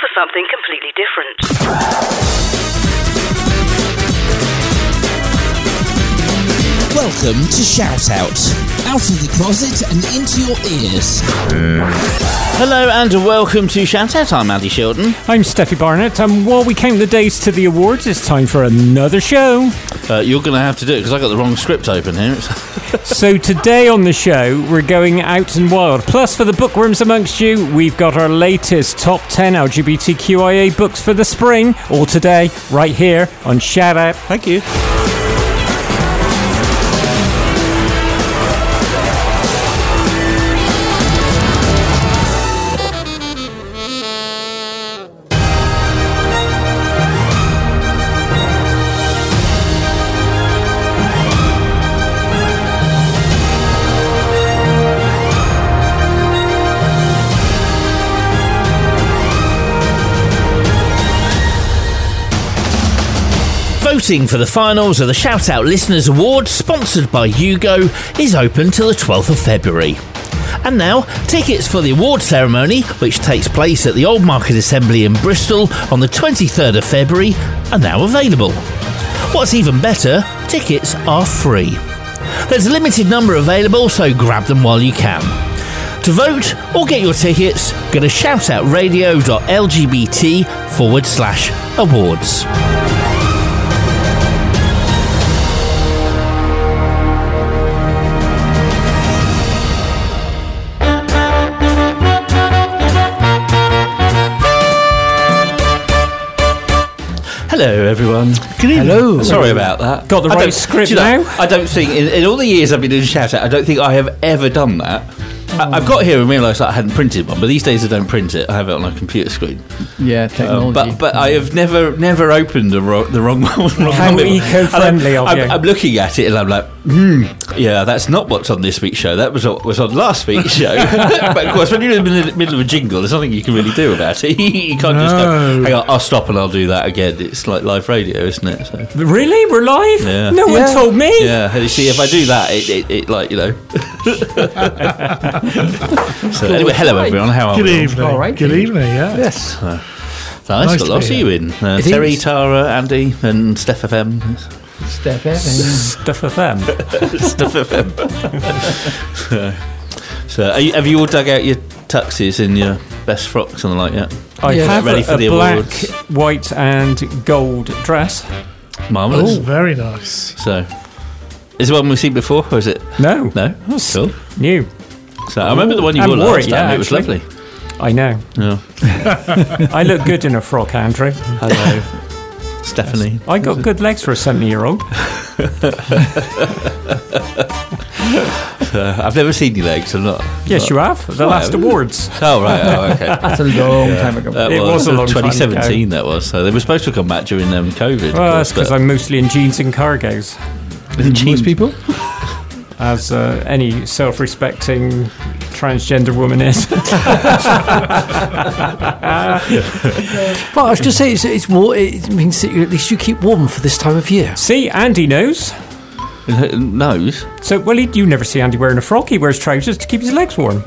for something completely different. Welcome to Shout Out. Out of the closet and into your ears. Hello and welcome to Shout Out. I'm Andy Shilton. I'm Steffi Barnett, and while we count the days to the awards, it's time for another show. Uh, you're going to have to do it because I got the wrong script open here. So today on the show, we're going out and wild. Plus, for the bookworms amongst you, we've got our latest top 10 LGBTQIA books for the spring. All today, right here on Shout Out. Thank you. Voting for the finals of the Shout Out Listeners Award, sponsored by Hugo, is open till the 12th of February. And now, tickets for the award ceremony, which takes place at the Old Market Assembly in Bristol on the 23rd of February, are now available. What's even better, tickets are free. There's a limited number available, so grab them while you can. To vote or get your tickets, go to shoutoutradio.lgbt forward slash awards. Hello, everyone. Good evening. Hello. Sorry about that. Got the I right don't- script do you know, now? I don't think, in, in all the years I've been doing shout out, I don't think I have ever done that. I, I've got here and realised I hadn't printed one, but these days I don't print it. I have it on a computer screen. Yeah, Um, technology. but but I have never never opened the, ro- the wrong one. wrong How eco-friendly of I'm, you. I'm, I'm looking at it and I'm like, hmm, yeah, that's not what's on this week's show. That was what was on last week's show. but of course, when you're in the middle, middle of a jingle, there's nothing you can really do about it. you can't just go, hang on, I'll stop and I'll do that again. It's like live radio, isn't it? So. Really? We're live? Yeah. No one told me. Yeah, you see, if I do that, it, it, it like you know. so anyway, hello everyone. How are you? Good we? evening. All right. Good evening. Yeah. Yes. Nice, Nice got to lots of you in. Uh, It Terry, is. Tara, Andy, and Steph FM. Steph Evans. Stuff of them. Steph FM. so, are you, have you all dug out your tuxes and your best frocks and the like yet? I Yeah. have Ready a, for a the black, awards. white, and gold dress. Marvelous. Oh, very nice. So, is it one we've seen before, or is it? No, No, oh, cool. new. So I remember the one you wore wore last it, time. yeah, it was actually. lovely. I know. Yeah. I look good in a frock, Andrew. Hello, Stephanie. I got good legs for a 70 year old. Uh, I've never seen your legs. I'm not. Yes, you have. The Why? last awards. Oh right. Oh okay. That's a long time ago. That It was a long time 2017. That was. So they were supposed to come back during um, COVID. Well, that's because I'm mostly in jeans and cargos, Most people. As uh, any self respecting transgender woman is. But I was just saying, it's, it's war- it means that you, at least you keep warm for this time of year. see, Andy knows. nose. So, well, he, you never see Andy wearing a frock. He wears trousers to keep his legs warm.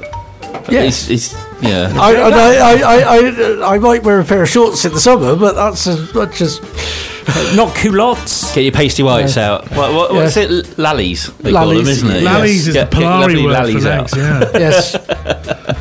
Yes. It's, it's yeah. I, I, I, I, I, might wear a pair of shorts in the summer, but that's, as much as Not culottes. Get your pasty whites out. What, what, what's it? Lallies. They call them, isn't it? Lallies is Get- the get your lovely Polari word for lallies legs. out. Yeah. yes,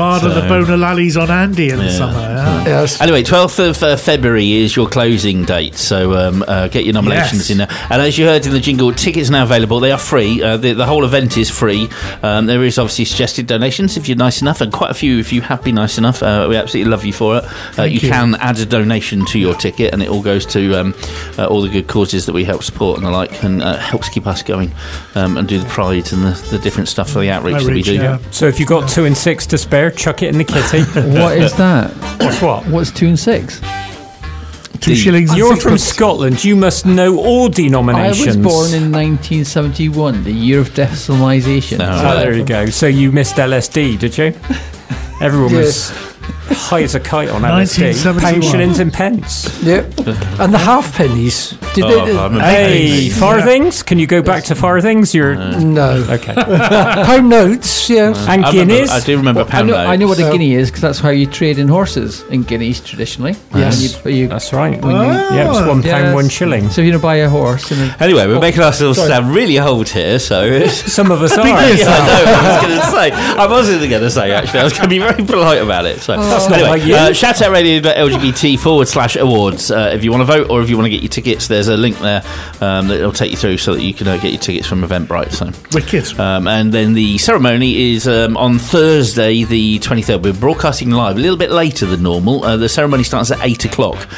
Vada the So- bona lallies on Andy in the Yeah. summer. Yeah. yes. Anyway, 12th of uh, February is your closing date, so um, uh, get your nominations Yes. in there. And as you heard in the jingle, tickets are now available. They are free. Uh, the, the whole event is free. Um, there is obviously suggested donations if you're nice enough, and quite a few if you have been nice enough. Uh, we absolutely love you for it. Uh, you, you. can add a donation to your ticket, and it all goes to um, uh, all the good causes that we help support and the like, and uh, helps keep us going um, and do the pride and the, the different stuff for the outreach, that we do. yeah. So, if you've got two and six to spare, chuck it in the kitty. What is that? What's what? What's two and six? Two shillings. You're from. Scotland. You must know all denominations. I was born in 1971, the year of decimalisation. Ah, no. Oh, there you go. So you missed LSD, did you? Everyone Yes. was high as a kite on LSD. 1971. Pound shillings and pence. Yep. And the half pennies Did Oh, they, I'm Hey, big- farthings? Can you go back to farthings? You're no. okay. Pound notes, yes. And I, remember, guineas. I do remember I pound know, I know what a guinea is because that's how you trade in horses in guineas traditionally. Yes. When you, you, That's right. when you- Yeah, it was one pound, Yes. one shilling. So if you want to buy a horse and a, Anyway, we're making ourselves sound really old here, so. it's- Some of us are. Yeah, I know. I was going to say. I wasn't going to say actually. I was going to be very polite about it. So not anyway, like you. uh, shoutoutradio.lgbt forward slash awards uh, if you want to vote or if you want to get your tickets. There's a link there um, that will take you through so that you can uh, get your tickets from Eventbrite. So. Wicked. Um, and then the ceremony is um, on Thursday, the 23rd. We're broadcasting live a little bit later than normal. Uh, the ceremony starts at 8 o'clock.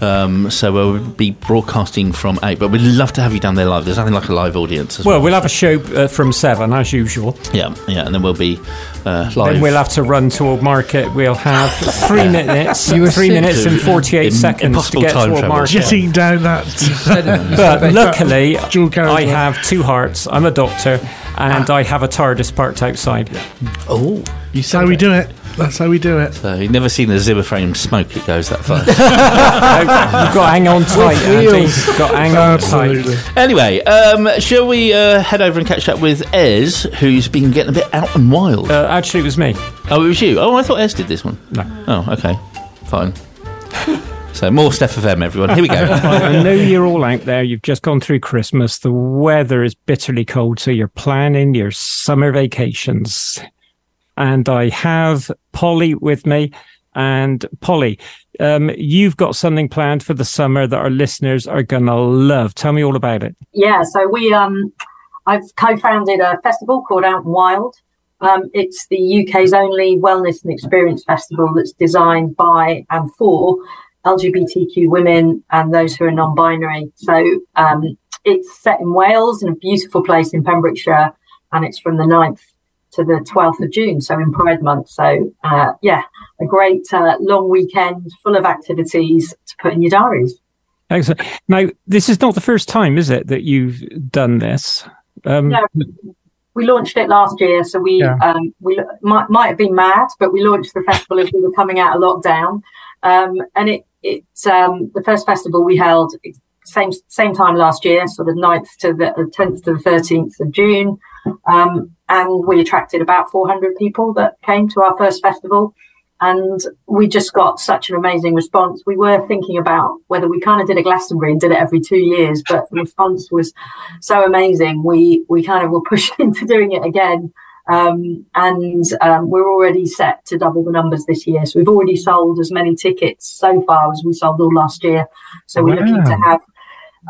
Um, so we'll be broadcasting from 8. But we'd love to have you down there live. There's nothing like a live audience as well. Well, we'll have a show uh, from seven as usual. Yeah, yeah. And then we'll be uh, live. Then we'll have to run to Old Market. We'll have three minutes, three minutes and forty-eight Im- seconds to get to Old. Market. Jetting down that. Said it, you said But about- luckily, I have two hearts. I'm a doctor, and I have a TARDIS parked outside. oh. That's how we do it. That's how we do it. So you've never seen a Zimmer frame smoke, it goes that far. You've got to hang on tight, Andy. You've got to hang on Absolutely. tight. anyway, um, shall we uh, head over and catch up with Ez, who's been getting a bit out and wild? Uh, actually, it was me. oh, it was you. Oh, I thought Ez did this one. No. Oh, okay. Fine. So more Steph FM, everyone. Here we go. I know you're all out there. You've just gone through Christmas. The weather is bitterly cold, so you're planning your summer vacations. And I have Polly with me. And Polly, um, you've got something planned for the summer that our listeners are going to love. Tell me all about it. Yeah, so we um, I've co-founded a festival called Out and Wild. Um, it's the UK's only wellness and experience festival that's designed by and for LGBTQ women and those who are non-binary. So um, it's set in Wales in a beautiful place in Pembrokeshire, and it's from the 9th to the 12th of June, so in Pride Month. So uh, yeah, a great uh, long weekend full of activities to put in your diaries. Excellent. Now, this is not the first time, is it, that you've done this? Um, No, we launched it last year, so we Yeah. um, we might might have been mad, but we launched the festival as we were coming out of lockdown, um, and it it um, the first festival we held same same time last year, sort of 9th to the uh, tenth to the thirteenth of June, um, and we attracted about four hundred people that came to our first festival. And we just got such an amazing response. We were thinking about whether we kind of did a Glastonbury and did it every two years, but the response was so amazing. We we kind of were pushed into doing it again, um, and um, we're already set to double the numbers this year. So we've already sold as many tickets so far as we sold all last year. So we're looking to have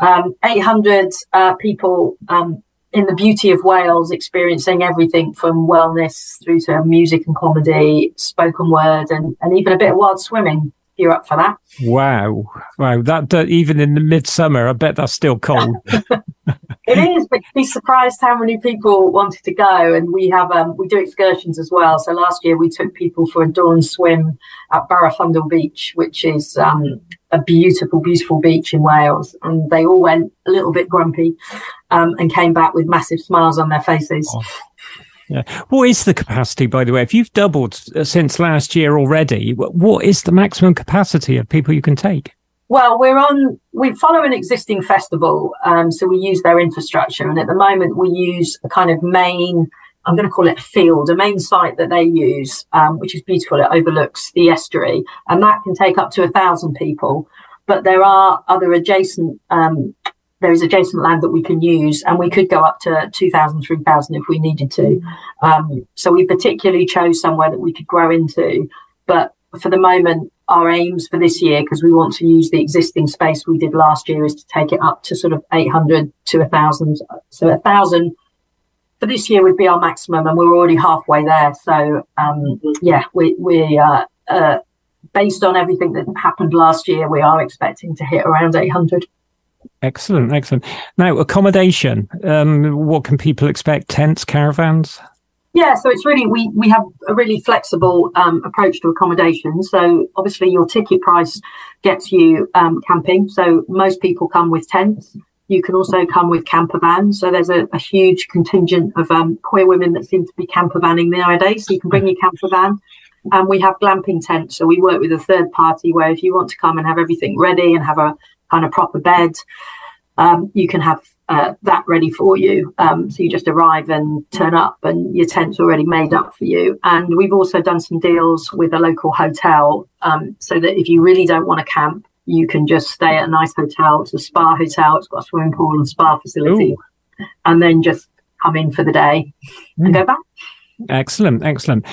um, 800 uh, people um, in the beauty of Wales, experiencing everything from wellness through to music and comedy, spoken word, and, and even a bit of wild swimming. If you're up for that. Wow. Wow. That, that even in the midsummer, I bet that's still cold. It is, but you'd be surprised how many people wanted to go. And we have um, we do excursions as well. So last year we took people for a dawn swim at Barafundle Beach, which is um, a beautiful, beautiful beach in Wales. And they all went a little bit grumpy um, and came back with massive smiles on their faces. Yeah. What is the capacity, by the way? If you've doubled uh, since last year already, wh- what is the maximum capacity of people you can take? Well, we're on, we follow an existing festival. Um, so we use their infrastructure. And at the moment, we use a kind of main, I'm going to call it a field, a main site that they use, um, which is beautiful. It overlooks the estuary. And that can take up to a thousand people. But there are other adjacent, um, there is adjacent land that we can use, and we could go up to 2,000, 3,000 if we needed to. Um, so we particularly chose somewhere that we could grow into. But for the moment, our aims for this year, because we want to use the existing space we did last year, is to take it up to sort of 800 to 1,000. So 1,000 for this year would be our maximum, and we're already halfway there. So um, yeah, we we uh, uh, based on everything that happened last year, we are expecting to hit around 800. Excellent, excellent. Now, accommodation. Um, what can people expect? Tents, caravans? Yeah, so it's really we we have a really flexible um, approach to accommodation. So obviously your ticket price gets you um, camping. So most people come with tents. You can also come with camper vans. So there's a, a huge contingent of um, queer women that seem to be camper vanning nowadays. So you can bring your camper van. And we have glamping tents. So we work with a third party where if you want to come and have everything ready and have a kind of proper bed, um, you can have uh, that ready for you. Um, so you just arrive and turn up, and your tent's already made up for you. And we've also done some deals with a local hotel, um, so that if you really don't want to camp, you can just stay at a nice hotel. It's a spa hotel. It's got a swimming pool and spa facility, Ooh. and then just come in for the day mm. and go back. Excellent, excellent.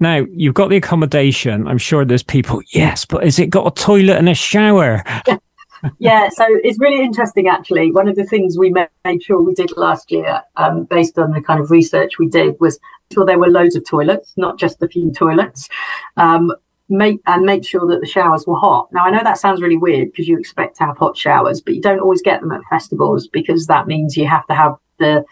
Now you've got the accommodation. I'm sure there's people. Yes, but has it got a toilet and a shower? yeah, so it's really interesting actually. One of the things we made sure we did last year, um, based on the kind of research we did, was make sure there were loads of toilets, not just a few toilets. Um, make and make sure that the showers were hot. Now I know that sounds really weird because you expect to have hot showers, but you don't always get them at festivals because that means you have to have the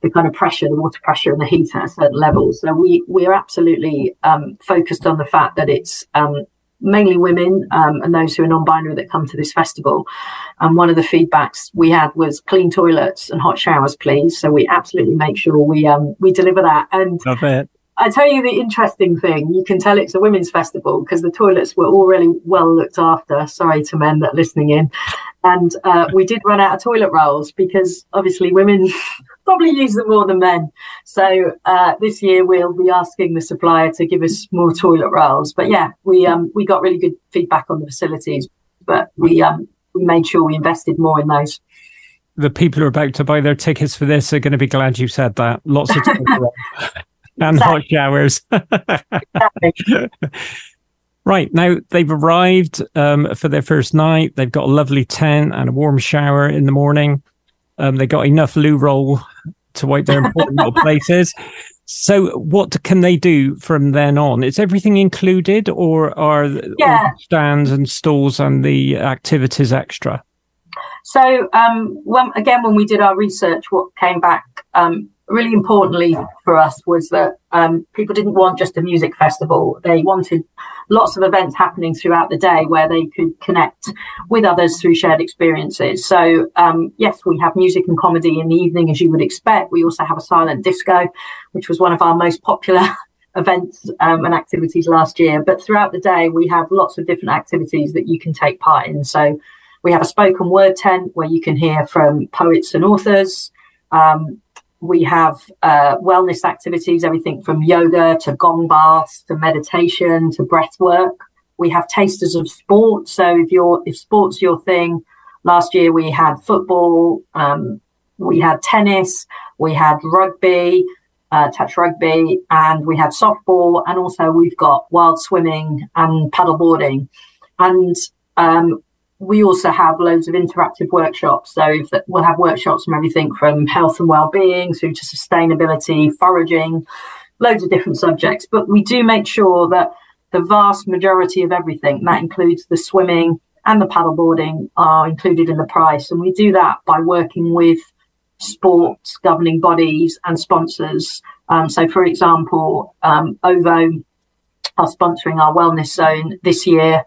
the kind of pressure, the water pressure and the heat at a certain level. So we we are absolutely um, focused on the fact that it's um, mainly women um, and those who are non-binary that come to this festival. And one of the feedbacks we had was clean toilets and hot showers, please. So we absolutely make sure we um, we deliver that. And I tell you the interesting thing, you can tell it's a women's festival because the toilets were all really well looked after. Sorry to men that are listening in. And uh, we did run out of toilet rolls because obviously women probably use them more than men. So uh, this year we'll be asking the supplier to give us more toilet rolls. But yeah, we um, we got really good feedback on the facilities, but we um, we made sure we invested more in those. The people who are about to buy their tickets for this are going to be glad you said that. Lots of and hot showers. Right now, they've arrived um, for their first night. They've got a lovely tent and a warm shower in the morning. Um, they got enough loo roll to wipe their important little places. So, what can they do from then on? Is everything included, or are yeah. stands and stalls and the activities extra? So, um, when, again, when we did our research, what came back um, really importantly for us was that um, people didn't want just a music festival. They wanted lots of events happening throughout the day where they could connect with others through shared experiences. So, um, yes, we have music and comedy in the evening, as you would expect. We also have a silent disco, which was one of our most popular events um, and activities last year. But throughout the day, we have lots of different activities that you can take part in. So, we have a spoken word tent where you can hear from poets and authors. Um, we have uh, wellness activities, everything from yoga to gong baths to meditation to breath work. We have tasters of sport. So if you're if sports your thing, last year we had football, um, we had tennis, we had rugby, uh, touch rugby, and we had softball, and also we've got wild swimming and paddleboarding. And um, we also have loads of interactive workshops. So we'll have workshops from everything from health and well-being through to sustainability, foraging, loads of different subjects. But we do make sure that the vast majority of everything, that includes the swimming and the paddleboarding, are included in the price. And we do that by working with sports governing bodies and sponsors. Um, so, for example, um, OVO are sponsoring our wellness zone this year.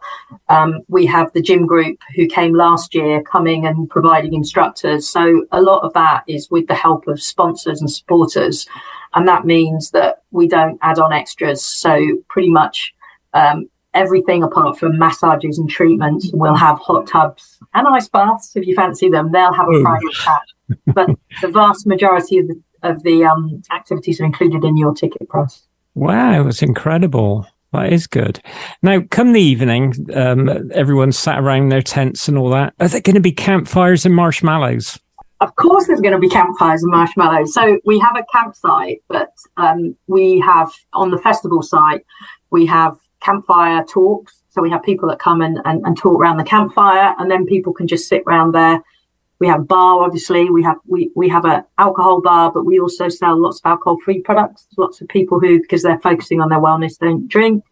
Um, we have the gym group who came last year coming and providing instructors. So a lot of that is with the help of sponsors and supporters. And that means that we don't add on extras. So pretty much um, everything apart from massages and treatments, we'll have hot tubs and ice baths if you fancy them. They'll have a private pack. But the vast majority of the, of the um, activities are included in your ticket price. Wow, it's incredible. That is good. Now, come the evening, um, everyone's sat around their tents and all that. Are there going to be campfires and marshmallows? Of course, there's going to be campfires and marshmallows. So we have a campsite, but um, we have on the festival site, we have campfire talks. So we have people that come and, and, and talk around the campfire, and then people can just sit around there we have bar, obviously. We have we we have an alcohol bar, but we also sell lots of alcohol-free products. Lots of people who, because they're focusing on their wellness, don't drink.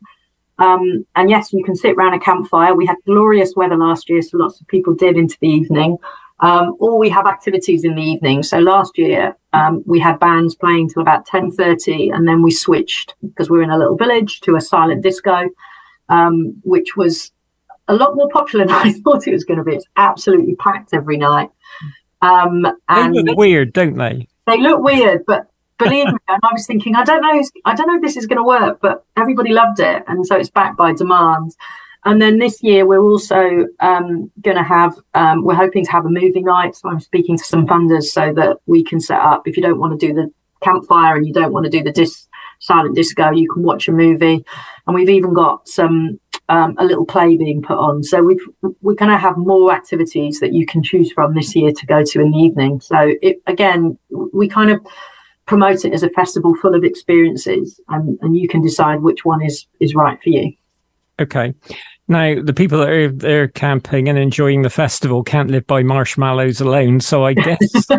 Um, and yes, you can sit around a campfire. We had glorious weather last year, so lots of people did into the evening. Um, or we have activities in the evening. So last year um, we had bands playing till about ten thirty, and then we switched because we're in a little village to a silent disco, um, which was a lot more popular than I thought it was going to be. It's absolutely packed every night. Um, and they look weird, don't they? They look weird, but believe me, and I was thinking, I don't know, I don't know if this is going to work, but everybody loved it, and so it's backed by demand. And then this year we're also um, going to have um, we're hoping to have a movie night. So I'm speaking to some funders so that we can set up. If you don't want to do the campfire and you don't want to do the dis- silent disco, you can watch a movie. And we've even got some um, a little play being put on. So we've, we're going to have more activities that you can choose from this year to go to in the evening. So it, again, we kind of promote it as a festival full of experiences, and, and you can decide which one is is right for you. Okay. Now, the people that are there camping and enjoying the festival can't live by marshmallows alone. So I guess,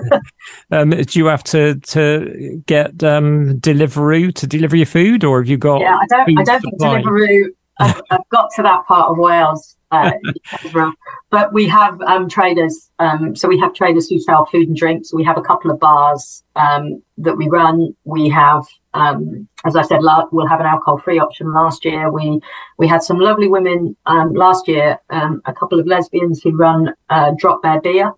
um, do you have to to get um, Deliveroo to deliver your food, or have you got? Yeah, I don't. I don't think Deliveroo. I've, I've, got to that part of Wales, uh, but we have um, traders. Um, so we have traders who sell food and drinks. We have a couple of bars um, that we run. We have um, as I said, we'll have an alcohol-free option. Last year, we we had some lovely women. Um, last year, um, a couple of lesbians who run uh, Drop Bear Beer,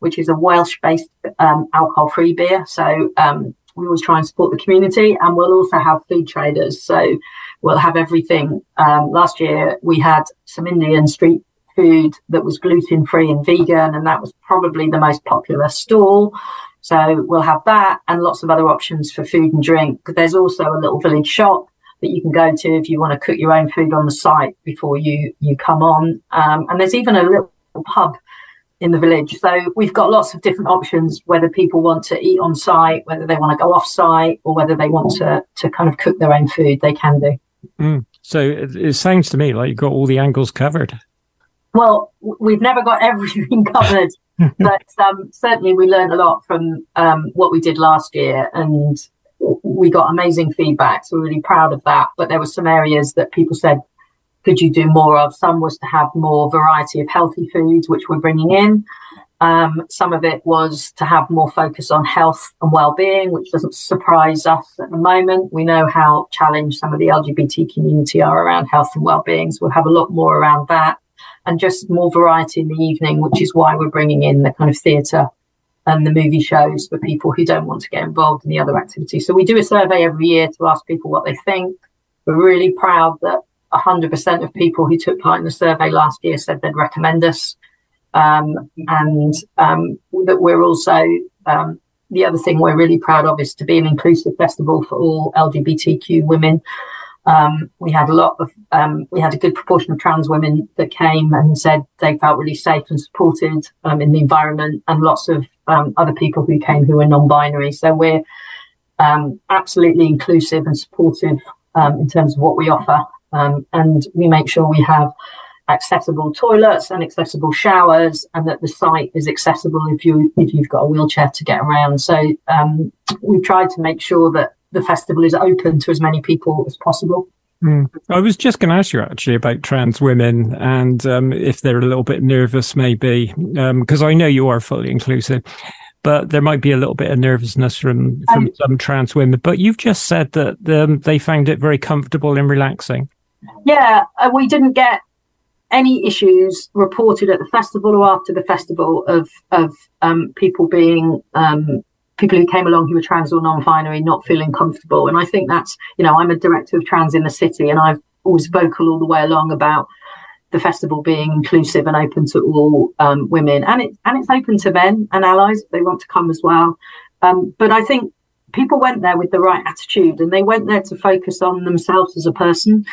which is a Welsh-based um, alcohol-free beer. So um, we always try and support the community, and we'll also have food traders. So we'll have everything. Um, last year, we had some Indian street food that was gluten-free and vegan, and that was probably the most popular stall. So we'll have that and lots of other options for food and drink. There's also a little village shop that you can go to if you want to cook your own food on the site before you you come on. Um, and there's even a little pub in the village. So we've got lots of different options whether people want to eat on site, whether they want to go off site, or whether they want to to kind of cook their own food. They can do. Mm. So it, it sounds to me like you've got all the angles covered. Well, we've never got everything covered but um, certainly we learned a lot from um, what we did last year and we got amazing feedback. So we're really proud of that. But there were some areas that people said, could you do more of? Some was to have more variety of healthy foods, which we're bringing in. Um, some of it was to have more focus on health and well-being, which doesn't surprise us at the moment. We know how challenged some of the LGBT community are around health and well-being. So we'll have a lot more around that and just more variety in the evening, which is why we're bringing in the kind of theatre and the movie shows for people who don't want to get involved in the other activities. So we do a survey every year to ask people what they think. We're really proud that 100% of people who took part in the survey last year said they'd recommend us. Um, and um, that we're also, um, the other thing we're really proud of is to be an inclusive festival for all LGBTQ women. Um, we had a lot of, um, we had a good proportion of trans women that came and said they felt really safe and supported um, in the environment, and lots of other people who came who were non-binary. So we're absolutely inclusive and supportive in terms of what we offer, and we make sure we have accessible toilets and accessible showers, and that the site is accessible if you if you've got a wheelchair to get around. So we've tried to make sure that the festival is open to as many people as possible. Mm. I was just going to ask you actually about trans women and um, if they're a little bit nervous, maybe, because um, I know you are fully inclusive, but there might be a little bit of nervousness from from um, some trans women. But you've just said that um, they found it very comfortable and relaxing. Yeah, uh, we didn't get any issues reported at the festival or after the festival of of um, people being um, people who came along who were trans or non-binary not feeling comfortable. And I think that's, you know, I'm a director of Trans in the City and I've always vocal all the way along about the festival being inclusive and open to all um, women. And it and it's open to men and allies if they want to come as well. Um, but I think people went there with the right attitude and they went there to focus on themselves as a person.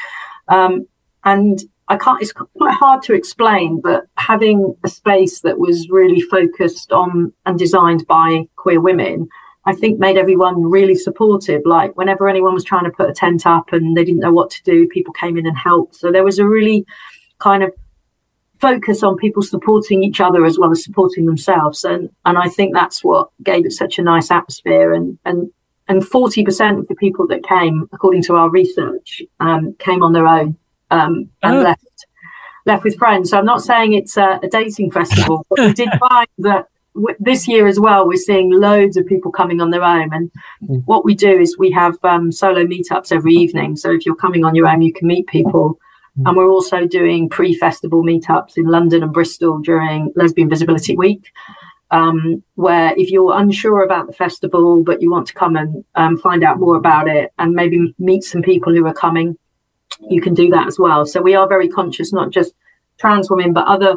Um, and I can't, it's quite hard to explain, but having a space that was really focused on and designed by queer women, I think made everyone really supportive. Like whenever anyone was trying to put a tent up and they didn't know what to do, people came in and helped. So there was a really kind of focus on people supporting each other as well as supporting themselves. And, and I think that's what gave it such a nice atmosphere. And, and, and 40% of the people that came, according to our research, um, came on their own um, and oh. left left with friends. So I'm not saying it's a, a dating festival, but we did find that w- this year as well, we're seeing loads of people coming on their own. And mm. what we do is we have um, solo meetups every evening. So if you're coming on your own, you can meet people. Mm. And we're also doing pre-festival meetups in London and Bristol during Lesbian Visibility Week. Um, where if you're unsure about the festival, but you want to come and um, find out more about it and maybe meet some people who are coming, you can do that as well. So we are very conscious, not just trans women, but other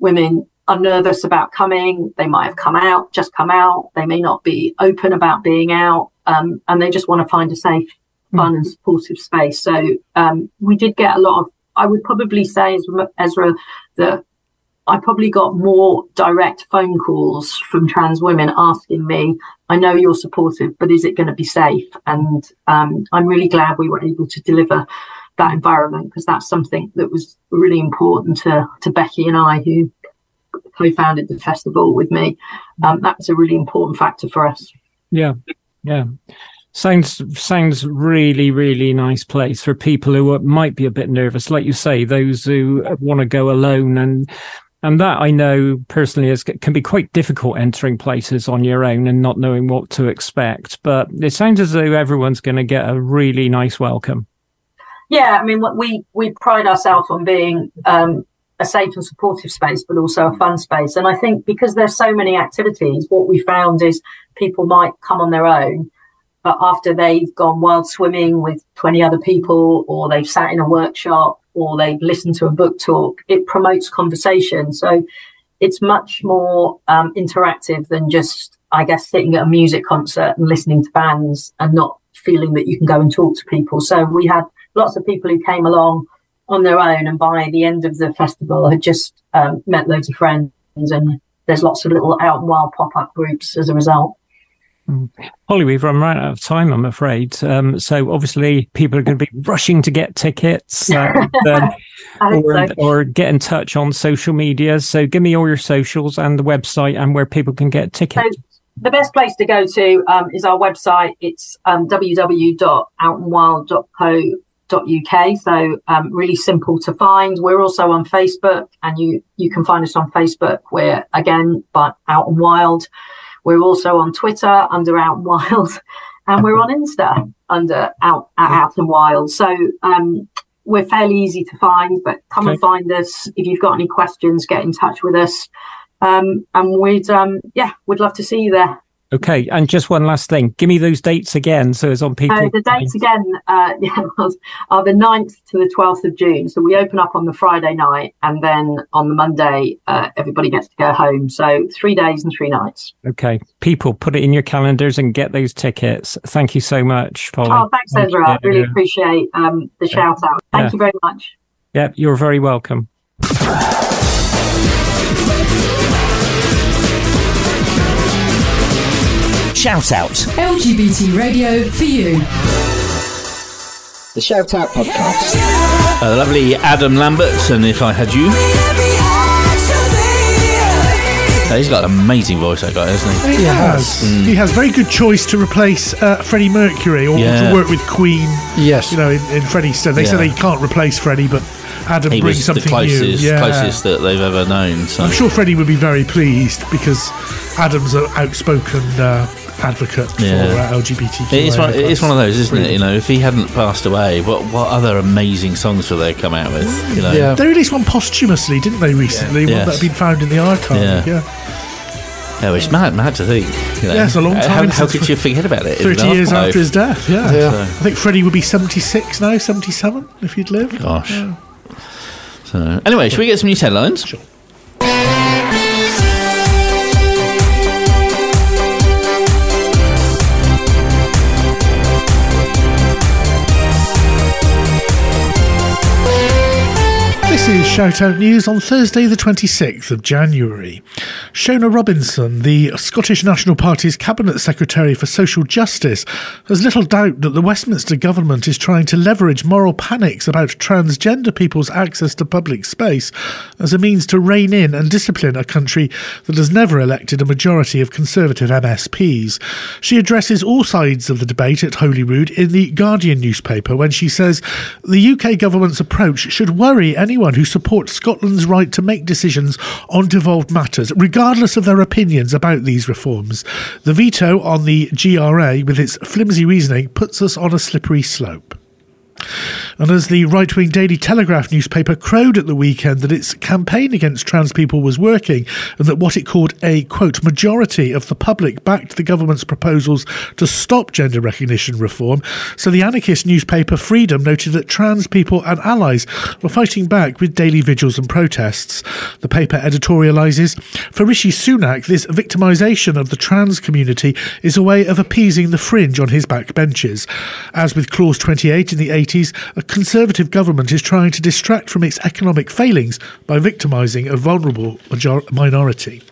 women are nervous about coming. They might have come out, just come out. They may not be open about being out, um, and they just want to find a safe, fun, and supportive space. So um, we did get a lot of. I would probably say, Ezra, that I probably got more direct phone calls from trans women asking me, I know you're supportive, but is it going to be safe? And um, I'm really glad we were able to deliver that environment because that's something that was really important to, to Becky and I, who co-founded the festival with me. Um, that was a really important factor for us. Yeah, yeah. Sounds sounds really really nice place for people who might be a bit nervous, like you say, those who want to go alone and and that I know personally is can be quite difficult entering places on your own and not knowing what to expect. But it sounds as though everyone's going to get a really nice welcome. Yeah, I mean, we we pride ourselves on being um, a safe and supportive space, but also a fun space. And I think because there's so many activities, what we found is people might come on their own, but after they've gone wild swimming with 20 other people, or they've sat in a workshop, or they've listened to a book talk, it promotes conversation. So it's much more um, interactive than just, I guess, sitting at a music concert and listening to bands and not feeling that you can go and talk to people. So we had lots of people who came along on their own, and by the end of the festival, had just um, met loads of friends, and there's lots of little out and wild pop up groups as a result. Holly, we've run right out of time, I'm afraid. Um, so obviously, people are going to be rushing to get tickets um, or, so. or, get in touch on social media. So give me all your socials and the website and where people can get tickets. So the best place to go to um, is our website. It's um, www.outandwild.co.uk. So um, really simple to find. We're also on Facebook, and you you can find us on Facebook. We're again by Out and Wild. We're also on Twitter under Out and Wild, and we're on Insta under Out Out and Wild. So um, we're fairly easy to find, but come okay. and find us if you've got any questions. Get in touch with us, um, and we'd um, yeah, we'd love to see you there. Okay, and just one last thing. Give me those dates again. So it's on people. Uh, the dates again uh, yeah, are the 9th to the 12th of June. So we open up on the Friday night and then on the Monday, uh, everybody gets to go home. So three days and three nights. Okay. People, put it in your calendars and get those tickets. Thank you so much, Polly. Oh, thanks, Thank Ezra. I really appreciate um, the shout out. Thank yeah. you very much. Yeah, you're very welcome. Shout Out. LGBT radio for you. The Shout Out podcast. Uh, lovely Adam Lambert, and if I had you. Uh, he's got an amazing voice, that guy, hasn't he? He has. Mm. He has very good choice to replace uh, Freddie Mercury or yeah. to work with Queen. Yes. You know, in, in Freddie's stead. They yeah. said he can't replace Freddie, but Adam he brings something the closest, new. Yeah. closest that they've ever known. So. I'm sure Freddie would be very pleased because Adam's an outspoken uh, advocate yeah. for uh, LGBTQ. It's one, it's one of those, isn't Brilliant. it? You know, if he hadn't passed away, what what other amazing songs would they come out with? You know, yeah. they released one posthumously, didn't they? Recently, yeah. one yes. that had been found in the archive. Yeah. yeah. Oh, it's mad, mad to think. You know, yeah, it's a long time. How, how could you forget about it? Thirty years after his death. Yeah, yeah. So. I think Freddie would be seventy-six now, seventy-seven if he'd lived. Gosh. Yeah. So anyway, should we get some news headlines? Sure. Is Shout Out News on Thursday, the 26th of January. Shona Robison, the Scottish National Party's Cabinet Secretary for Social Justice, has little doubt that the Westminster government is trying to leverage moral panics about transgender people's access to public space as a means to rein in and discipline a country that has never elected a majority of Conservative MSPs. She addresses all sides of the debate at Holyrood in the Guardian newspaper when she says the UK government's approach should worry anyone who supports Scotland's right to make decisions on devolved matters, regardless of their opinions about these reforms. The veto on the GRA, with its flimsy reasoning, puts us on a slippery slope. And as the right wing Daily Telegraph newspaper crowed at the weekend that its campaign against trans people was working and that what it called a quote majority of the public backed the government's proposals to stop gender recognition reform, so the anarchist newspaper Freedom noted that trans people and allies were fighting back with daily vigils and protests. The paper editorialises For Rishi Sunak, this victimisation of the trans community is a way of appeasing the fringe on his backbenches. As with Clause 28 in the 80s, a Conservative government is trying to distract from its economic failings by victimising a vulnerable major- minority.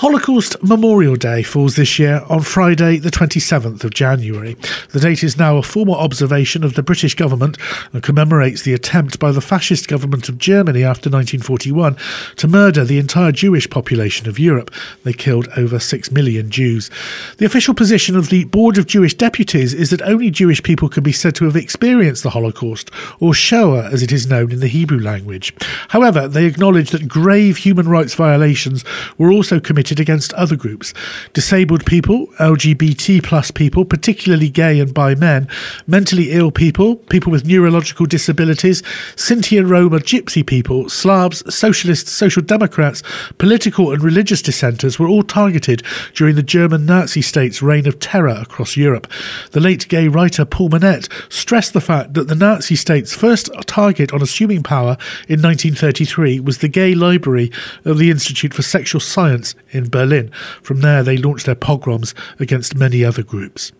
Holocaust Memorial Day falls this year on Friday, the 27th of January. The date is now a formal observation of the British government and commemorates the attempt by the fascist government of Germany after 1941 to murder the entire Jewish population of Europe. They killed over 6 million Jews. The official position of the Board of Jewish Deputies is that only Jewish people can be said to have experienced the Holocaust, or Shoah as it is known in the Hebrew language. However, they acknowledge that grave human rights violations were also committed against other groups disabled people, LGBT plus people, particularly gay and bi men, mentally ill people, people with neurological disabilities, Sinti and Roma Gypsy people, Slavs, socialists, social democrats, political and religious dissenters were all targeted during the German Nazi state's reign of terror across Europe. The late gay writer Paul Manette stressed the fact that the Nazi state's first target on assuming power in 1933 was the gay library of the Institute for Sexual Science in Berlin. From there, they launched their pogroms against many other groups.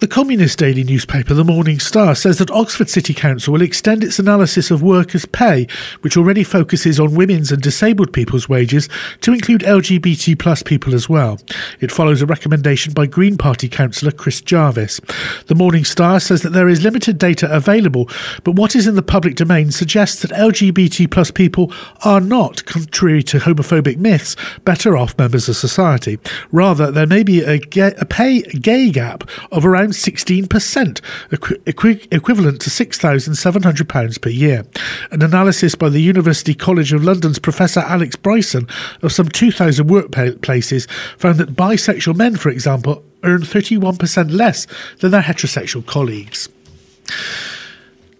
The communist daily newspaper, The Morning Star, says that Oxford City Council will extend its analysis of workers' pay, which already focuses on women's and disabled people's wages, to include LGBT plus people as well. It follows a recommendation by Green Party councillor Chris Jarvis. The Morning Star says that there is limited data available, but what is in the public domain suggests that LGBT plus people are not, contrary to homophobic myths, better off members of society. Rather, there may be a, a pay gay gap of around 16%, equi- equi- equivalent to £6,700 per year. An analysis by the University College of London's Professor Alex Bryson of some 2,000 workplaces found that bisexual men, for example, earn 31% less than their heterosexual colleagues.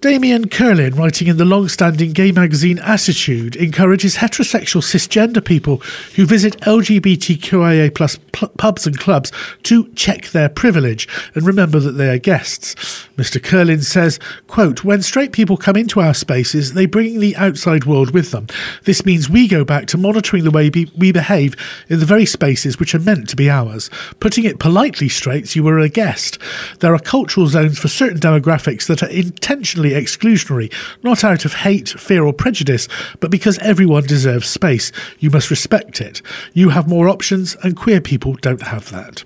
Damien Curlin, writing in the long standing gay magazine Attitude, encourages heterosexual cisgender people who visit LGBTQIA plus pubs and clubs to check their privilege and remember that they are guests. Mr. Curlin says, quote, When straight people come into our spaces, they bring the outside world with them. This means we go back to monitoring the way be- we behave in the very spaces which are meant to be ours. Putting it politely straight, you are a guest. There are cultural zones for certain demographics that are intentionally exclusionary, not out of hate, fear, or prejudice, but because everyone deserves space. You must respect it. You have more options, and queer people don't have that.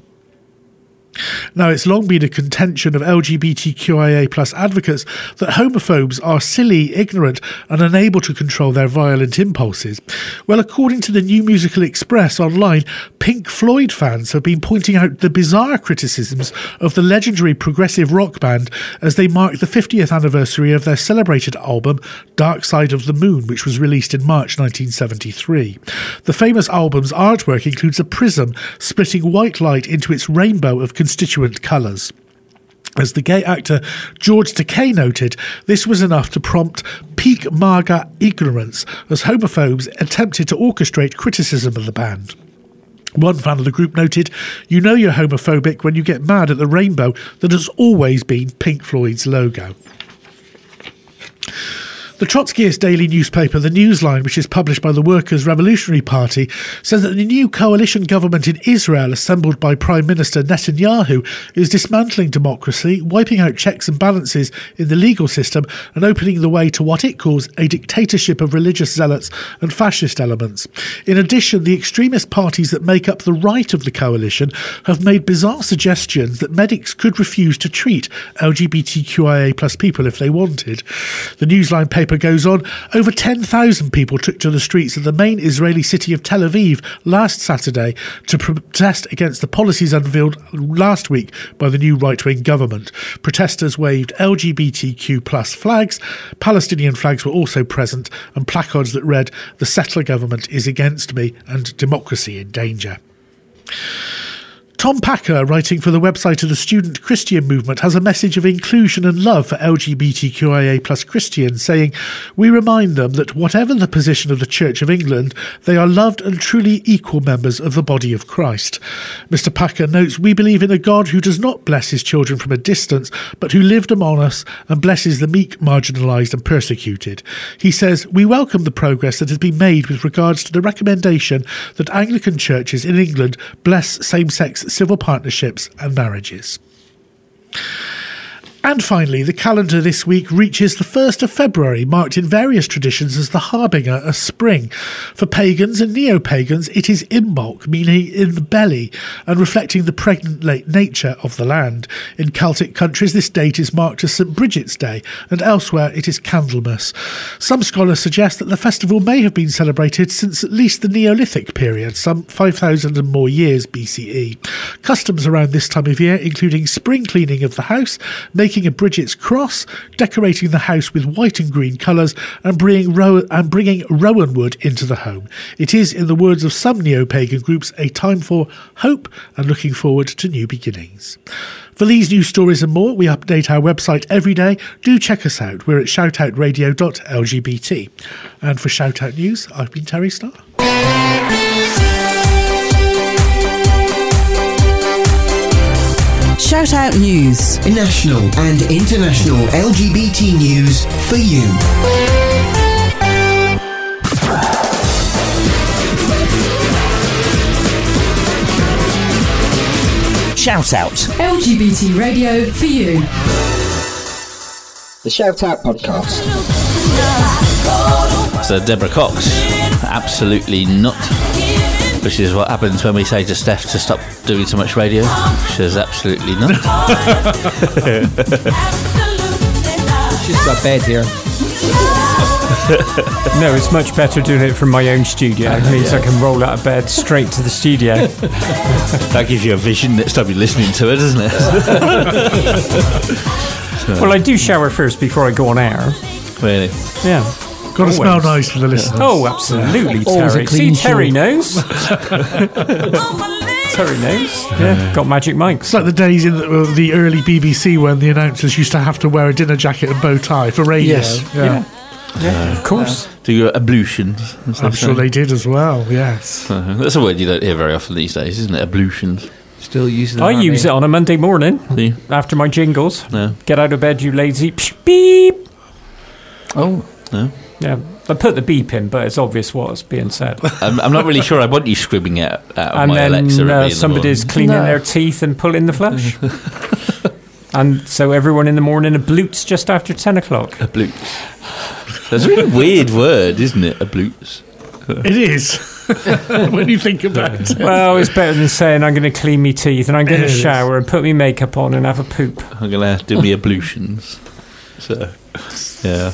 Now, it's long been a contention of LGBTQIA plus advocates that homophobes are silly, ignorant, and unable to control their violent impulses. Well, according to the New Musical Express online, Pink Floyd fans have been pointing out the bizarre criticisms of the legendary progressive rock band as they mark the 50th anniversary of their celebrated album, Dark Side of the Moon, which was released in March 1973. The famous album's artwork includes a prism splitting white light into its rainbow of constituent colours. As the gay actor George Takei noted, this was enough to prompt peak MAGA ignorance as homophobes attempted to orchestrate criticism of the band. One fan of the group noted, You know you're homophobic when you get mad at the rainbow that has always been Pink Floyd's logo. The Trotskyist daily newspaper, The Newsline, which is published by the Workers' Revolutionary Party, says that the new coalition government in Israel, assembled by Prime Minister Netanyahu, is dismantling democracy, wiping out checks and balances in the legal system, and opening the way to what it calls a dictatorship of religious zealots and fascist elements. In addition, the extremist parties that make up the right of the coalition have made bizarre suggestions that medics could refuse to treat LGBTQIA plus people if they wanted. The Newsline paper goes on. Over 10,000 people took to the streets of the main Israeli city of Tel Aviv last Saturday to protest against the policies unveiled last week by the new right wing government. Protesters waved LGBTQ plus flags. Palestinian flags were also present, and placards that read, The settler government is against me and democracy in danger. Tom Packer, writing for the website of the Student Christian Movement, has a message of inclusion and love for LGBTQIA plus Christians, saying, We remind them that whatever the position of the Church of England, they are loved and truly equal members of the body of Christ. Mr. Packer notes, We believe in a God who does not bless his children from a distance, but who lived among us and blesses the meek, marginalised, and persecuted. He says, We welcome the progress that has been made with regards to the recommendation that Anglican churches in England bless same sex civil partnerships and marriages. And finally, the calendar this week reaches the 1st of February, marked in various traditions as the harbinger of spring. For pagans and neo pagans, it is Imbolc, meaning in the belly, and reflecting the pregnant late nature of the land. In Celtic countries, this date is marked as St. Bridget's Day, and elsewhere it is Candlemas. Some scholars suggest that the festival may have been celebrated since at least the Neolithic period, some 5,000 and more years BCE. Customs around this time of year, including spring cleaning of the house, making a Bridget's cross, decorating the house with white and green colours, and bringing, ro- and bringing rowan wood into the home. It is, in the words of some neo pagan groups, a time for hope and looking forward to new beginnings. For these news stories and more, we update our website every day. Do check us out. We're at shoutoutradio.lgbt. And for Shoutout News, I've been Terry Starr. Shout Out News. National and international LGBT news for you. Shout Out. LGBT radio for you. The Shout Out Podcast. So Deborah Cox, absolutely not. Which is what happens when we say to Steph to stop doing so much radio. She says absolutely not. She's got bed here. no, it's much better doing it from my own studio. It means I can roll out of bed straight to the studio. that gives you a vision next time you're listening to it, doesn't it? Well, I do shower first before I go on air. Really? Yeah. Got to smell nice for the listeners. Oh, absolutely, Always a Terry. See, Terry knows. Terry knows. Yeah, got magic mics. It's like the days in the, uh, the early BBC when the announcers used to have to wear a dinner jacket and bow tie for radio. Yes. Yeah. Yeah, of course. Do your ablutions? and I'm sure so- they did as well, yes. Uh-huh. That's a word you don't hear very often these days, isn't it? Ablutions. Still using it. I use it on a Monday morning See? after my jingles. No. Get out of bed, you lazy. Psh, beep. Oh, No. Yeah, I put the beep in, but it's obvious what's being said. I'm, I'm not really sure I want you screaming out, out of and my then Alexa. at me uh, in the somebody's morning. cleaning No. their teeth and pulling the flesh. and so everyone in the morning ablutes just after 10 o'clock. Ablutes. That's a really weird word, isn't it? Ablutes. It is. when you think about it. Well, it's better than saying I'm going to clean my teeth and I'm going to shower and put my makeup on and have a poop. I'm going to do my ablutions. So, yeah.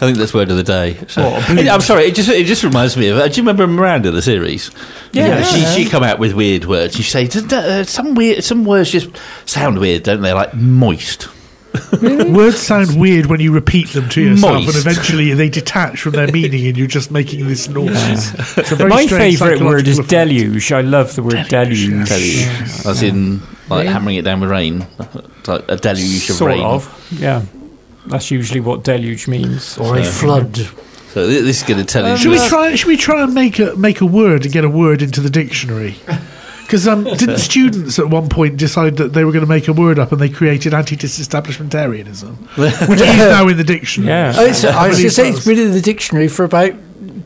I think that's word of the day. So, What, ablutions? I'm sorry. It just it just reminds me of. Uh, do you remember Miranda the series? Yeah. You know, she she come out with weird words. She say uh, some weird some words just sound weird, don't they? Like moist. Words sound weird when you repeat them to yourself, Moist. and eventually they detach from their meaning, and you're just making this noise. It's a very My favourite word is effect. deluge. I love the word deluge. Deluge. As in like Rain? hammering it down with rain, It's like a deluge of Sort rain. of, yeah. That's usually what deluge means. Or a flood. So this is going to tell you. Um, should we uh, try? Should we try and make a make a word and get a word into the dictionary? Because um, didn't students at one point decide that they were going to make a word up and they created anti-disestablishmentarianism, which is now in the dictionary. Yeah. Oh, it's, I was going to say, it's been in the dictionary for about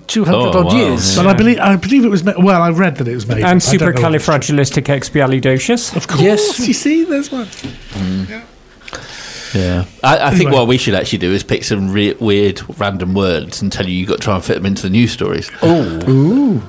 200 Oh, odd wow. years. But I believe I believe it was ma- well. I read that it was made. And I don't know what it's- supercalifragilisticexpialidocious. Of course, Yes. you see, there's one. Mm. Yeah, I, I think Anyway. what we should actually do is pick some re- weird, random words and tell you you have got to try and fit them into the news stories. Oh.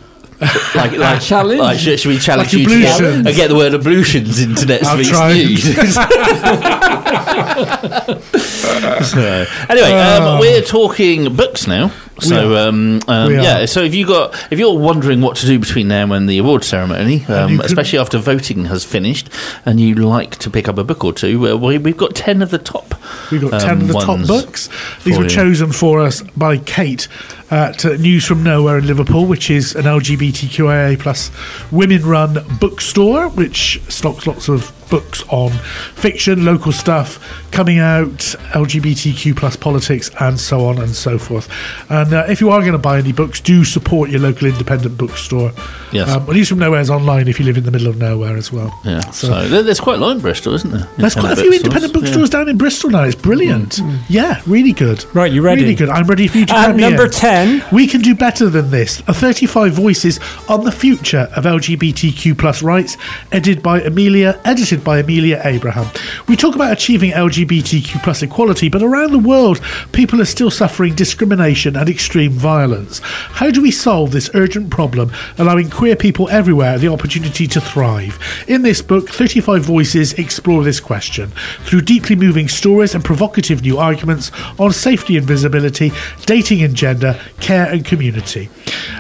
Like, like Challenge? Like, should, should we challenge Like you to get, ablutions. get the word ablutions into next I'll week's try. news? so, anyway, um, we're talking books now. So um, um, yeah, so if you got if you're wondering what to do between now and the award ceremony, um, especially after voting has finished, and you like to pick up a book or two, well, we, we've got ten of the top. We've got um, 10 of the top books. These were you. chosen for us by Kate at uh, News from Nowhere in Liverpool, which is an LGBTQIA plus women-run bookstore, which stocks lots of books on fiction, local stuff, coming out, LGBTQ plus politics, and so on and so forth. And uh, if you are going to buy any books, do support your local independent bookstore. Yes. Um, News from Nowhere is online if you live in the middle of nowhere as well. Yeah. So, there- there's quite a lot in Bristol, isn't there? There's quite a few independent bookstores down in Bristol now. It's brilliant. Yeah, really good. Right, you ready? Really good. I'm ready for you to At me number in. 10. We can do better than this. A 35 voices on the future of LGBTQ plus rights, edited by Amelia, edited by Amelia Abraham. We talk about achieving LGBTQ plus equality, but around the world, people are still suffering discrimination and extreme violence. How do we solve this urgent problem, allowing queer people everywhere the opportunity to thrive? In this book, 35 Voices explore this question through deeply moving stories and provocative new arguments on safety and visibility, dating and gender, care and community.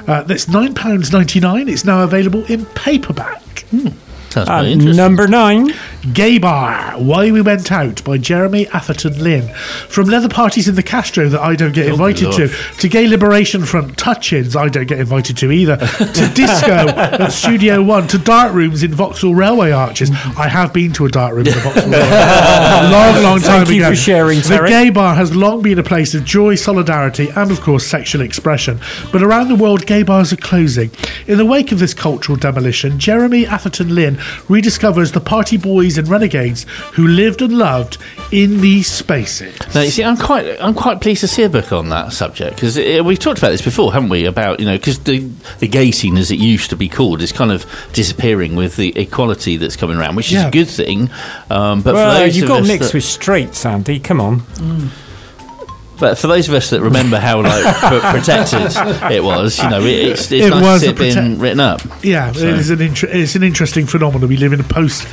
Uh, that's £9.99. It's now available in paperback. Sounds very uh, number nine. Gay Bar, Why We Went Out by Jeremy Atherton Lin. From leather parties in the Castro that I don't get oh, invited Lord. to, to Gay Liberation Front touch ins I don't get invited to either, to disco at Studio One, to dart rooms in Vauxhall Railway Arches. I have been to a dart room in Vauxhall Railway Arches. long, long time Thank you ago. for sharing, The Terry. Gay Bar has long been a place of joy, solidarity, and of course sexual expression. But around the world, gay bars are closing. In the wake of this cultural demolition, Jeremy Atherton Lin rediscovers the party boys and renegades who lived and loved in these spaces. Now, you see, I'm quite, I'm quite pleased to see a book on that subject because we've talked about this before, haven't we? About you know, because the the gay scene, as it used to be called, is kind of disappearing with the equality that's coming around, which is Yeah. a good thing. Um, but for Well, those you've of got us mixed that, with straights, Andy. Come on. But for those of us that remember how like pr- protected it was, you know, it, it's, it's It nice was to see a it being written up. Yeah, So- it is an inter- it's an interesting phenomenon. We live in a post,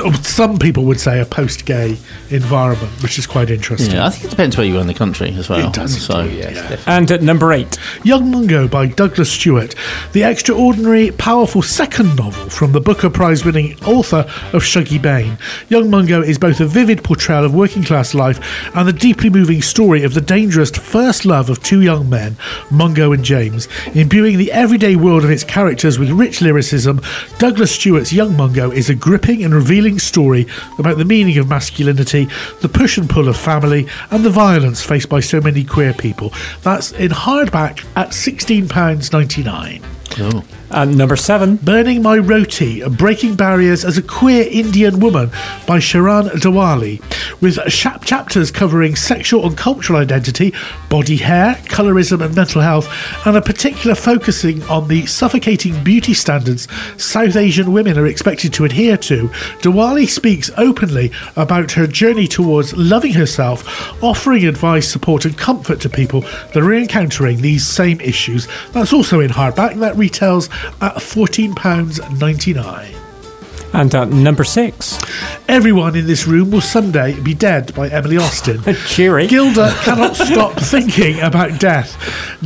um, some people would say a post-gay environment, which is quite interesting. Yeah, I think it depends where you are in the country as well. It does So, yes. And at number eight. Young Mungo by Douglas Stuart, the extraordinary, powerful second novel from the Booker Prize winning author of Shuggie Bain. Young Mungo is both a vivid portrayal of working class life and the deeply moving story of the dangerous first love of two young men, Mungo and James. Imbuing the everyday world of its characters with rich lyricism, Douglas Stuart's Young Mungo is a gripping and revealing story about the meaning of masculinity, the push and pull of family, and the violence faced by so many queer people. That's in hardback at £16.99. cool. At number seven. Burning My Roti, Breaking Barriers as a Queer Indian Woman by Sharan Dawali, with chap- chapters covering sexual and cultural identity, body hair, colorism and mental health, and a particular focusing on the suffocating beauty standards South Asian women are expected to adhere to. Dawali speaks openly about her journey towards loving herself, offering advice, support, and comfort to people that are encountering these same issues. That's also in hardback. That retails at £14.99. And at number six. Everyone in this room will someday be dead by Emily Austin. Cheery. Gilda cannot stop thinking about death.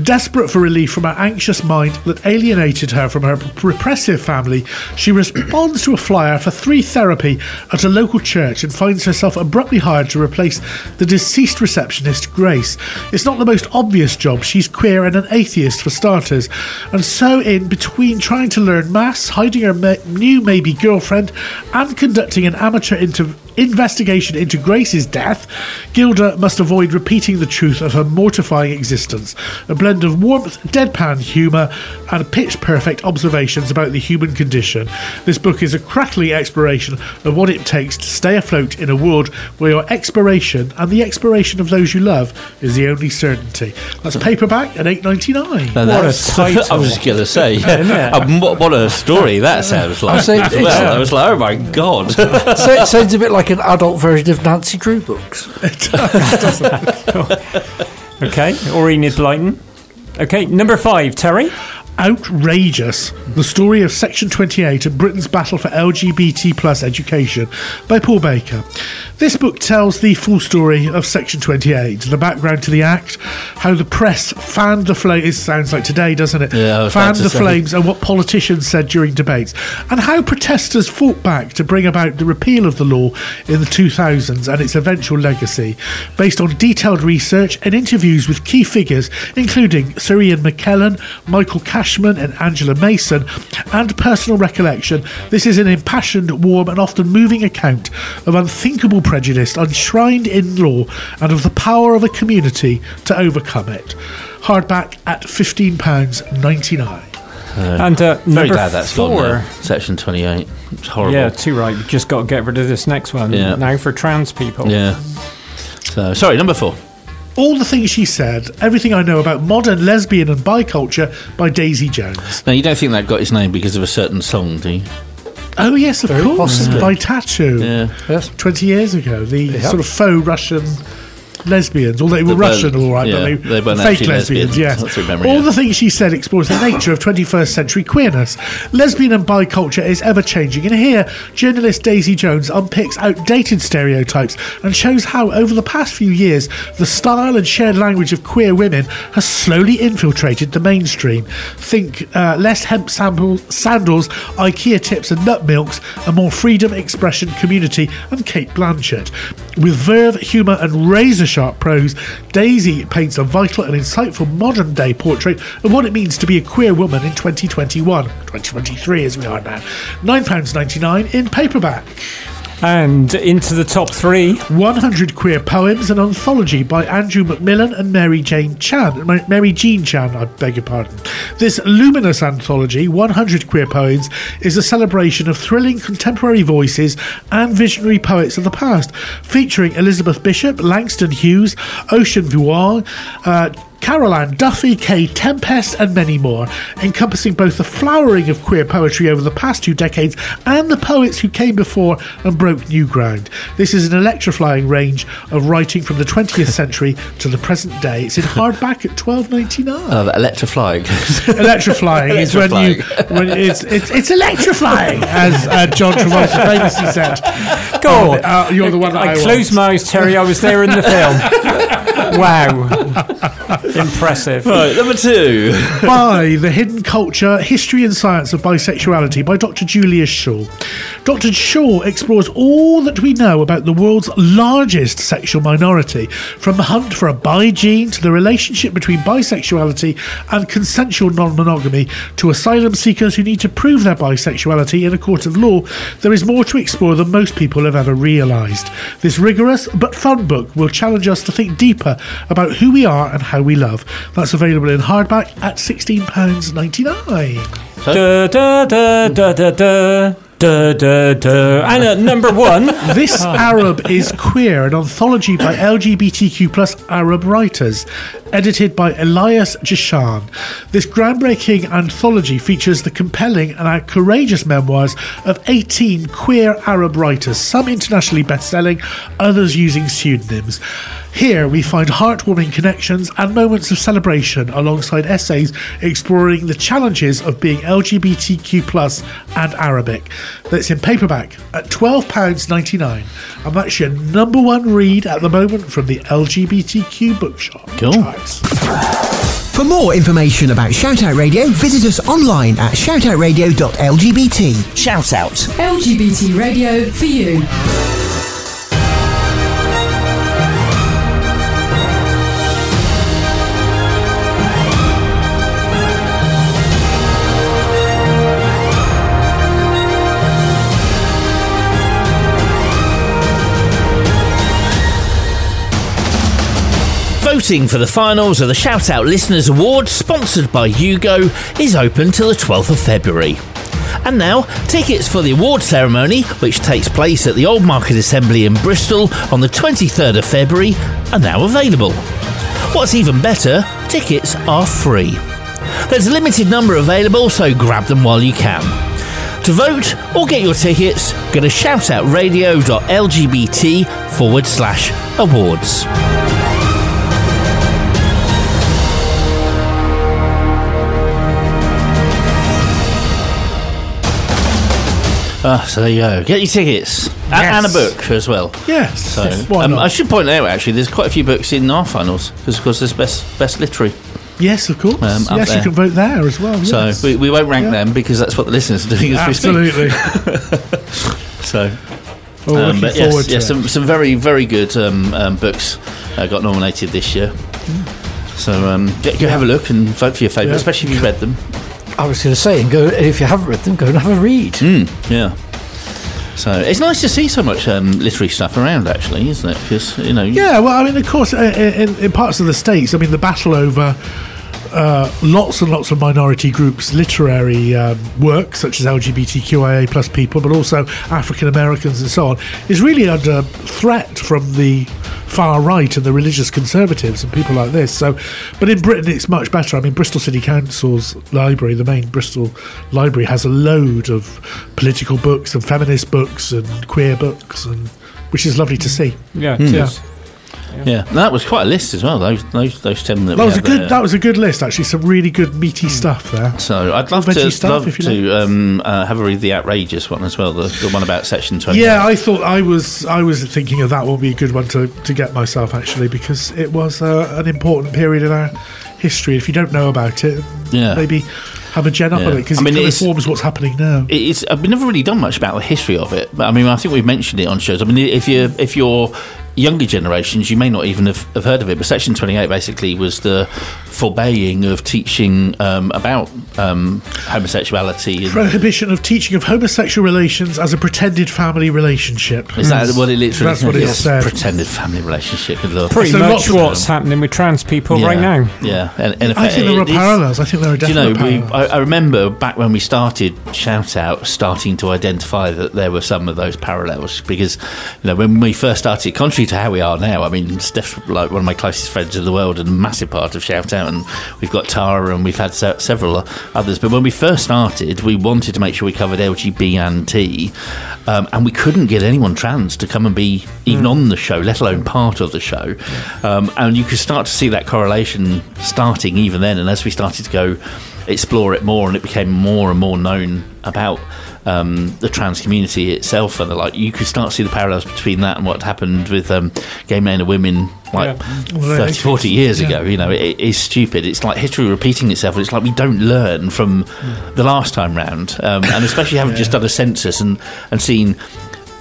Desperate for relief from her anxious mind that alienated her from her repressive family, she responds to a flyer for free therapy at a local church and finds herself abruptly hired to replace the deceased receptionist, Grace. It's not the most obvious job. She's queer and an atheist for starters. And so, in between trying to learn maths, hiding her ma- new maybe girlfriend, and conducting an amateur inter- investigation into Grace's death, Gilda must avoid repeating the truth of her mortifying existence. A blend of warmth, deadpan humour, and pitch perfect observations about the human condition. This book is a crackling exploration of what it takes to stay afloat in a world where your expiration and the expiration of those you love is the only certainty. That's paperback at eight ninety nine. Now, What a title. I was just going to say, Isn't um, what, what a story that sounds like. I say as it's- well. I was like, oh my god. so it sounds a bit like an adult version of Nancy Drew books. Okay. Or Enid Blyton. Okay. Number five, Terry. Outrageous The Story of Section 28 and Britain's Battle for LGBT plus Education by Paul Baker. This book tells the full story of Section 28, the background to the Act, how the press fanned the flames. It sounds like today, doesn't it? Yeah, fanned the say. flames and what politicians said during debates, and how protesters fought back to bring about the repeal of the law in the 2000s and its eventual legacy, based on detailed research and interviews with key figures, including Sir Ian McKellen, Michael Cashman, and Angela Mason, and personal recollection. This is an impassioned, warm, and often moving account of unthinkable prejudice enshrined in law and of the power of a community to overcome it. Hardback at £15.99. And uh, Very number glad that's four. gone now. Section 28. It's horrible. Yeah, too right. You've just got to get rid of this next one. Yeah. Now for trans people. Yeah. So, sorry, number four. All the things she said, everything I know about modern lesbian and bi culture by Daisy Jones. Now, you don't think that got its name because of a certain song, do you? Oh yes, of Very course, possibly. by Tattoo. Yeah. Yes. Twenty years ago, the Yeah. sort of faux Russian lesbians, although they were weren't- Russian, all right, yeah, but they, they fake lesbians. lesbians. Yes, through all yeah. the things she said explores the nature of 21st century queerness. Lesbian and bi culture is ever changing, and here journalist Daisy Jones unpicks outdated stereotypes and shows how, over the past few years, the style and shared language of queer women has slowly infiltrated the mainstream. Think uh, less hemp sample, sandals, IKEA tips, and nut milks, a more freedom, expression, community, and Cate Blanchett. With verve, humour, and razor sharp prose, Daisy paints a vital and insightful modern day portrait of what it means to be a queer woman in 2021, 2023 as we are now. £9.99 in paperback. And into the top three. 100 Queer Poems, an anthology by Andrew McMillan and Mary Jane Chan. Mary Jean Chan, I beg your pardon. This luminous anthology, 100 Queer Poems, is a celebration of thrilling contemporary voices and visionary poets of the past, featuring Elizabeth Bishop, Langston Hughes, Ocean Vuong, uh, Carol Ann Duffy, Kae Tempest, and many more, encompassing both the flowering of queer poetry over the past two decades and the poets who came before and broke new ground. This is an electrifying range of writing from the 20th century to the present day. It's in hardback at twelve ninety nine. Oh, that electrifying. Electrifying is when you when it's it's, it's electrifying, as uh, John Travolta famously said. Go on. Uh, you're the one that I, I, closed my eyes, Terry. I was there in the film. wow. Impressive. right, number two. by The Hidden Culture, History and Science of Bisexuality by Dr. Julia Shaw. Dr. Shaw explores all that we know about the world's largest sexual minority, from the hunt for a bi gene to the relationship between bisexuality and consensual non monogamy to asylum seekers who need to prove their bisexuality in a court of law. There is more to explore than most people have ever realised. This rigorous but fun book will challenge us to think deeper about who we are and how we love. That's available in hardback at £16.99. Da, da, da. And at number one, This ah. Arab is Queer, an anthology by LGBTQ plus Arab writers, edited by Elias Jahshan. This groundbreaking anthology features the compelling and courageous memoirs of 18 queer Arab writers, some internationally best-selling, others using pseudonyms. Here we find heartwarming connections and moments of celebration alongside essays exploring the challenges of being LGBTQ plus and Arabic. That's in paperback at £12.99 and that's your number one read at the moment from the LGBTQ bookshop. Cool. For more information about Shoutout Radio, visit us online at shoutoutradio.lgbt. Shout out. LGBT radio for you. Voting for the finals of the Shout Out Listeners Award, sponsored by Hugo, is open till the 12th of February. And now, tickets for the award ceremony, which takes place at the Old Market Assembly in Bristol on the 23rd of February, are now available. What's even better, tickets are free. There's a limited number available, so grab them while you can. To vote or get your tickets, go to shoutoutradio.lgbt forward slash awards. Ah, so there you go. Get your tickets A- and, a book as well. Yes. So Why um. I should point out actually, there's quite a few books in our finals because of course there's best best literary. Yes, of course. Um, yes, you can vote there as well. So yes. we, we won't rank Yeah. them because that's what the listeners are doing as we speak. Absolutely. So Oh, Um, but forward yes, to yes, some some very very good um, um, books uh, got nominated this year. So um, go, go have a look and vote for your favourite, Yeah. especially if you've read them. I was going to say, and go if you haven't read them, go and have a read. Mm, yeah. So it's nice to see so much um, literary stuff around, actually, isn't it? Because you know, Yeah, well, I mean, of course, i- i- in, in parts of the states, I mean, the battle over uh, lots and lots of minority groups' literary um, work, such as LGBTQIA plus people, but also African Americans and so on, is really under threat from the far right and the religious conservatives and people like this. So, but in Britain, it's much better. I mean, Bristol City Council's library, the main Bristol library, has a load of political books and feminist books and queer books, and which is lovely to see. Yeah, Mm. it Yeah. that was quite a list as well. Those those those ten that, That was a good. there. That was a good list, actually. Some really good meaty stuff there. So I'd love Veggie to stuff, love if you to um, uh, have a read the outrageous one as well, the, the one about section twenty. Yeah, I thought I was. I was thinking of that would be a good one to, to get myself actually because it was uh, an important period in our history. If you don't know about it, Yeah. maybe have a gen up Yeah. on it because I mean, it informs what's happening now. it's I've never really done much about the history of it, but I mean I think we've mentioned it on shows. I mean if you if you're younger generations, you may not even have, have heard of it. But Section Twenty Eight basically was the forbaying of teaching um, about um, homosexuality. And, Prohibition of teaching of homosexual relations as a pretended family relationship. is that what it literally? That's what it is? said. Pretended family relationship. Good lord. Pretty So much what's happening with trans people yeah, right now. Yeah, and, and in I think there are parallels. I think there are Do you definite know, we. I, I remember back when we started Shout Out, starting to identify that there were some of those parallels because, you know, when we first started, contrary to how we are now, I mean, Steph's like one of my closest friends in the world and a massive part of Shout Out, and we've got Tara and we've had se- several others. But when we first started, we wanted to make sure we covered LGB and T, um, and we couldn't get anyone trans to come and be even on the show, let alone part of the show. Um, and you could start to see that correlation starting even then. And as we started to go explore it more, and it became more and more known about um, the trans community itself, and the, like you could start to see the parallels between that and what happened with um, gay men and women like Well, 30, 40 years yeah. ago. You know, it, is stupid. It's like history repeating itself. and It's like we don't learn from the last time round, um, and especially having just done a census and and seen.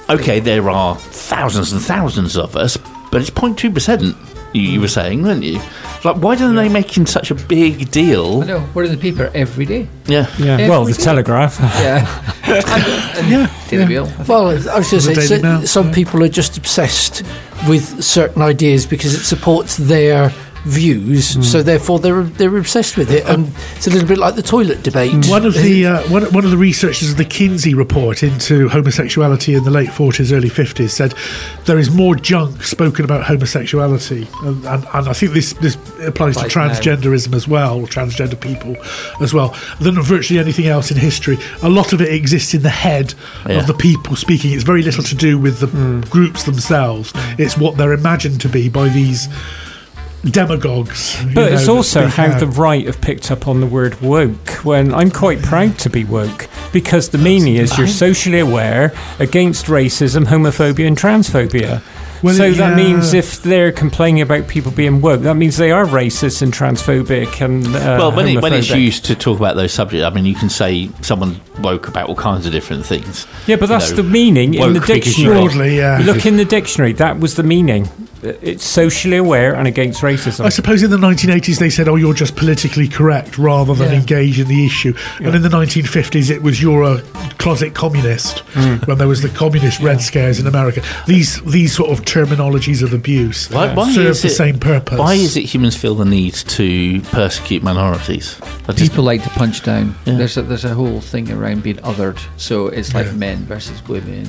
Okay, there are thousands and thousands of us, but it's 0.2 percent. You, you were saying, weren't you? Like, why are they making such a big deal? I know. We're in the paper every day. Yeah, Yeah, Every well, the day. Telegraph. Yeah. and, and Daily Mail. Well, I was going to The say, Daily so- Mail, some yeah. people are just obsessed with certain ideas because it supports their views, Hmm. so therefore they're they're obsessed with it, and it's a little bit like the toilet debate. One of the uh, one, one of the researchers of the Kinsey report into homosexuality in the late forties, early fifties said there is more junk spoken about homosexuality, and, and, and I think this this applies to now. transgenderism as well, transgender people as well, than virtually anything else in history. A lot of it exists in the head Yeah. of the people speaking. It's very little to do with the groups themselves. It's what they're imagined to be by these demagogues. you But know, it's also how out. the right have picked up on the word woke when I'm quite proud to be woke because the meaning is you're socially aware against racism, homophobia, and transphobia. Well, so it- that yeah. means if they're complaining about people being woke, that means they are racist and transphobic and uh, well, when, it, when it's used to talk about those subjects, I mean, you can say someone woke about all kinds of different things. Yeah, but you that's know, the meaning in the woke because you dictionary. Broadly, yeah. Look in the dictionary. That was the meaning. It's socially aware and against racism. I suppose in the 1980s they said, "Oh, you're just politically correct," rather than Yeah. engage in the issue. And in the 1950s, it was you're a closet communist Mm. when there was the communist red scares in America. These these sort of terminologies of abuse Why, why serve is the it, same purpose. Why is it humans feel the need to persecute minorities? I just- People like to punch down. Yeah. There's a, there's a whole thing around being othered. So it's like Yeah. men versus women,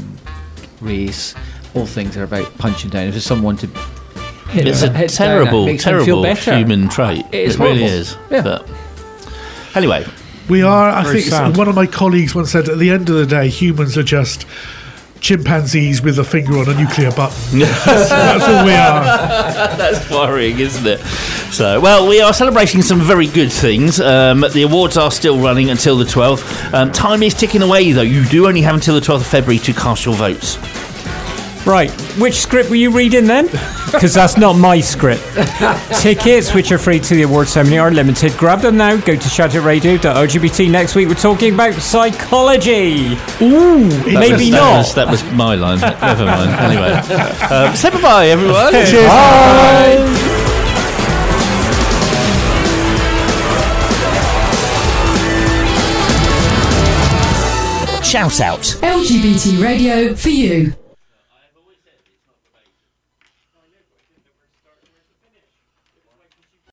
race. All things are about punching down. If there's someone to hit it's them- a hit terrible, makes them feel terrible human trait. It is it really is. Yeah. But anyway, We are. I think sad. one of my colleagues once said, at the end of the day, humans are just chimpanzees with a finger on a nuclear button. that's, that's all we are. That's worrying, isn't it? So, well, we are celebrating some very good things. Um, the awards are still running until the 12th. Um, time is ticking away, though. You do only have until the 12th of February to cast your votes. Right, which script were you reading then? Because that's not my script. Tickets, which are free to the award ceremony, are limited. Grab them now. Go to shoutout.radio.lgbt. Next week, we're talking about psychology. Ooh, maybe that not. Was, that was my line. Never mind. Anyway, um, say bye, everyone. Cheers. Shout out. LGBT radio for you.